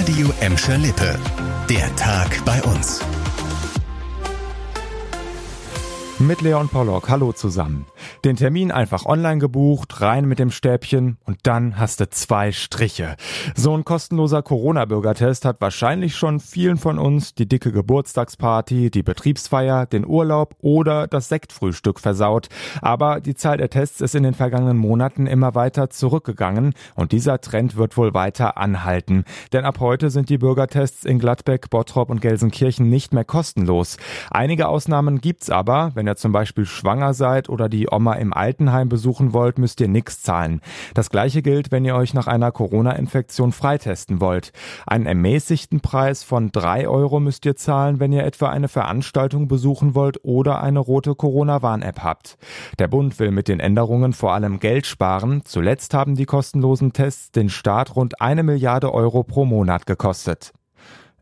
Radio Emscher Lippe. Der Tag bei uns. Mit Leon Pollock, hallo zusammen. Den Termin einfach online gebucht, rein mit dem Stäbchen und dann hast du zwei Striche. So ein kostenloser Corona-Bürgertest hat wahrscheinlich schon vielen von uns die dicke Geburtstagsparty, die Betriebsfeier, den Urlaub oder das Sektfrühstück versaut. Aber die Zahl der Tests ist in den vergangenen Monaten immer weiter zurückgegangen und dieser Trend wird wohl weiter anhalten. Denn ab heute sind die Bürgertests in Gladbeck, Bottrop und Gelsenkirchen nicht mehr kostenlos. Einige Ausnahmen gibt's aber, wenn ihr zum Beispiel schwanger seid oder die Oma im Altenheim besuchen wollt, müsst ihr nichts zahlen. Das gleiche gilt, wenn ihr euch nach einer Corona-Infektion freitesten wollt. Einen ermäßigten Preis von drei Euro müsst ihr zahlen, wenn ihr etwa eine Veranstaltung besuchen wollt oder eine rote Corona-Warn-App habt. Der Bund will mit den Änderungen vor allem Geld sparen. Zuletzt haben die kostenlosen Tests den Staat rund eine Milliarde Euro pro Monat gekostet.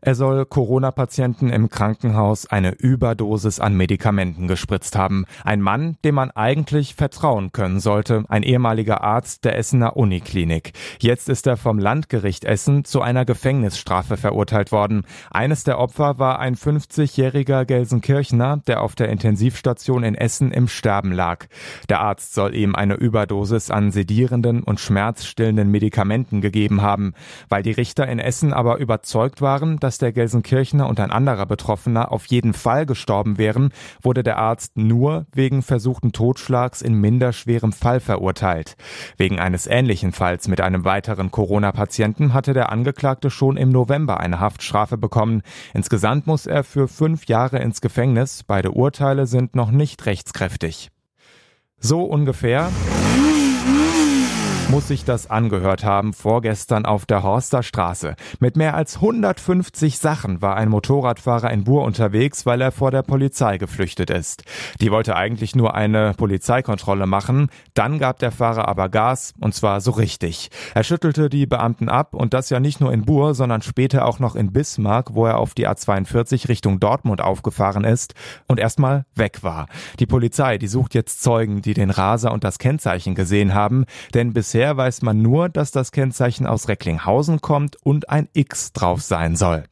Er soll Corona-Patienten im Krankenhaus eine Überdosis an Medikamenten gespritzt haben. Ein Mann, dem man eigentlich vertrauen können sollte, ein ehemaliger Arzt der Essener Uniklinik. Jetzt ist er vom Landgericht Essen zu einer Gefängnisstrafe verurteilt worden. Eines der Opfer war ein 50-jähriger Gelsenkirchner, der auf der Intensivstation in Essen im Sterben lag. Der Arzt soll ihm eine Überdosis an sedierenden und schmerzstillenden Medikamenten gegeben haben. Weil die Richter in Essen aber überzeugt waren, dass der Gelsenkirchener und ein anderer Betroffener auf jeden Fall gestorben wären, wurde der Arzt nur wegen versuchten Totschlags in minderschwerem Fall verurteilt. Wegen eines ähnlichen Falls mit einem weiteren Corona-Patienten hatte der Angeklagte schon im November eine Haftstrafe bekommen. Insgesamt muss er für fünf Jahre ins Gefängnis. Beide Urteile sind noch nicht rechtskräftig. So ungefähr muss sich das angehört haben vorgestern auf der Horster Straße. Mit mehr als 150 Sachen war ein Motorradfahrer in Bur unterwegs, weil er vor der Polizei geflüchtet ist. Die wollte eigentlich nur eine Polizeikontrolle machen, dann gab der Fahrer aber Gas und zwar so richtig. Er schüttelte die Beamten ab und das ja nicht nur in Bur, sondern später auch noch in Bismarck, wo er auf die A42 Richtung Dortmund aufgefahren ist und erstmal weg war. Die Polizei, die sucht jetzt Zeugen, die den Raser und das Kennzeichen gesehen haben, denn bisher Bisher weiß man nur, dass das Kennzeichen aus Recklinghausen kommt und ein X drauf sein soll.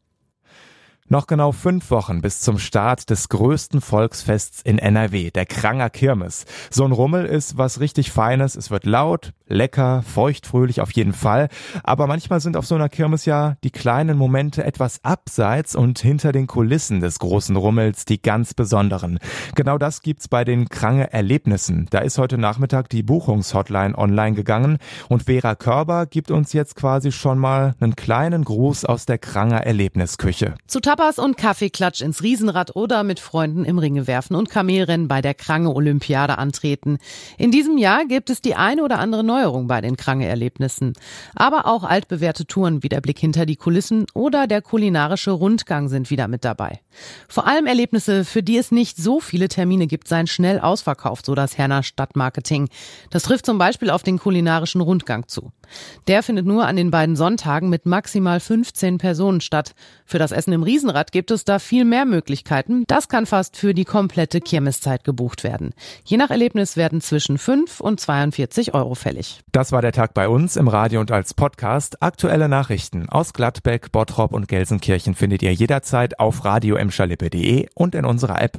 Noch genau fünf Wochen bis zum Start des größten Volksfests in NRW, der Kranger Kirmes. So ein Rummel ist was richtig Feines. Es wird laut, lecker, feuchtfröhlich auf jeden Fall. Aber manchmal sind auf so einer Kirmes ja die kleinen Momente etwas abseits und hinter den Kulissen des großen Rummels die ganz besonderen. Genau das gibt's bei den Krange Erlebnissen. Da ist heute Nachmittag die Buchungshotline online gegangen und Vera Körber gibt uns jetzt quasi schon mal einen kleinen Gruß aus der Kranger Erlebnisküche. Zu Tapas und Kaffeeklatsch ins Riesenrad oder mit Freunden im Ringe werfen und Kamelrennen bei der Krange Olympiade antreten. In diesem Jahr gibt es die eine oder andere Neuerung bei den Krange Erlebnissen. Aber auch altbewährte Touren wie der Blick hinter die Kulissen oder der kulinarische Rundgang sind wieder mit dabei. Vor allem Erlebnisse, für die es nicht so viele Termine gibt, seien schnell ausverkauft, so das Herner Stadtmarketing. Das trifft zum Beispiel auf den kulinarischen Rundgang zu. Der findet nur an den beiden Sonntagen mit maximal 15 Personen statt. Für das Essen im Riesenrad gibt es da viel mehr Möglichkeiten. Das kann fast für die komplette Kirmeszeit gebucht werden. Je nach Erlebnis werden zwischen 5 und 42 Euro fällig. Das war der Tag bei uns im Radio und als Podcast. Aktuelle Nachrichten aus Gladbeck, Bottrop und Gelsenkirchen findet ihr jederzeit auf radio und in unserer App.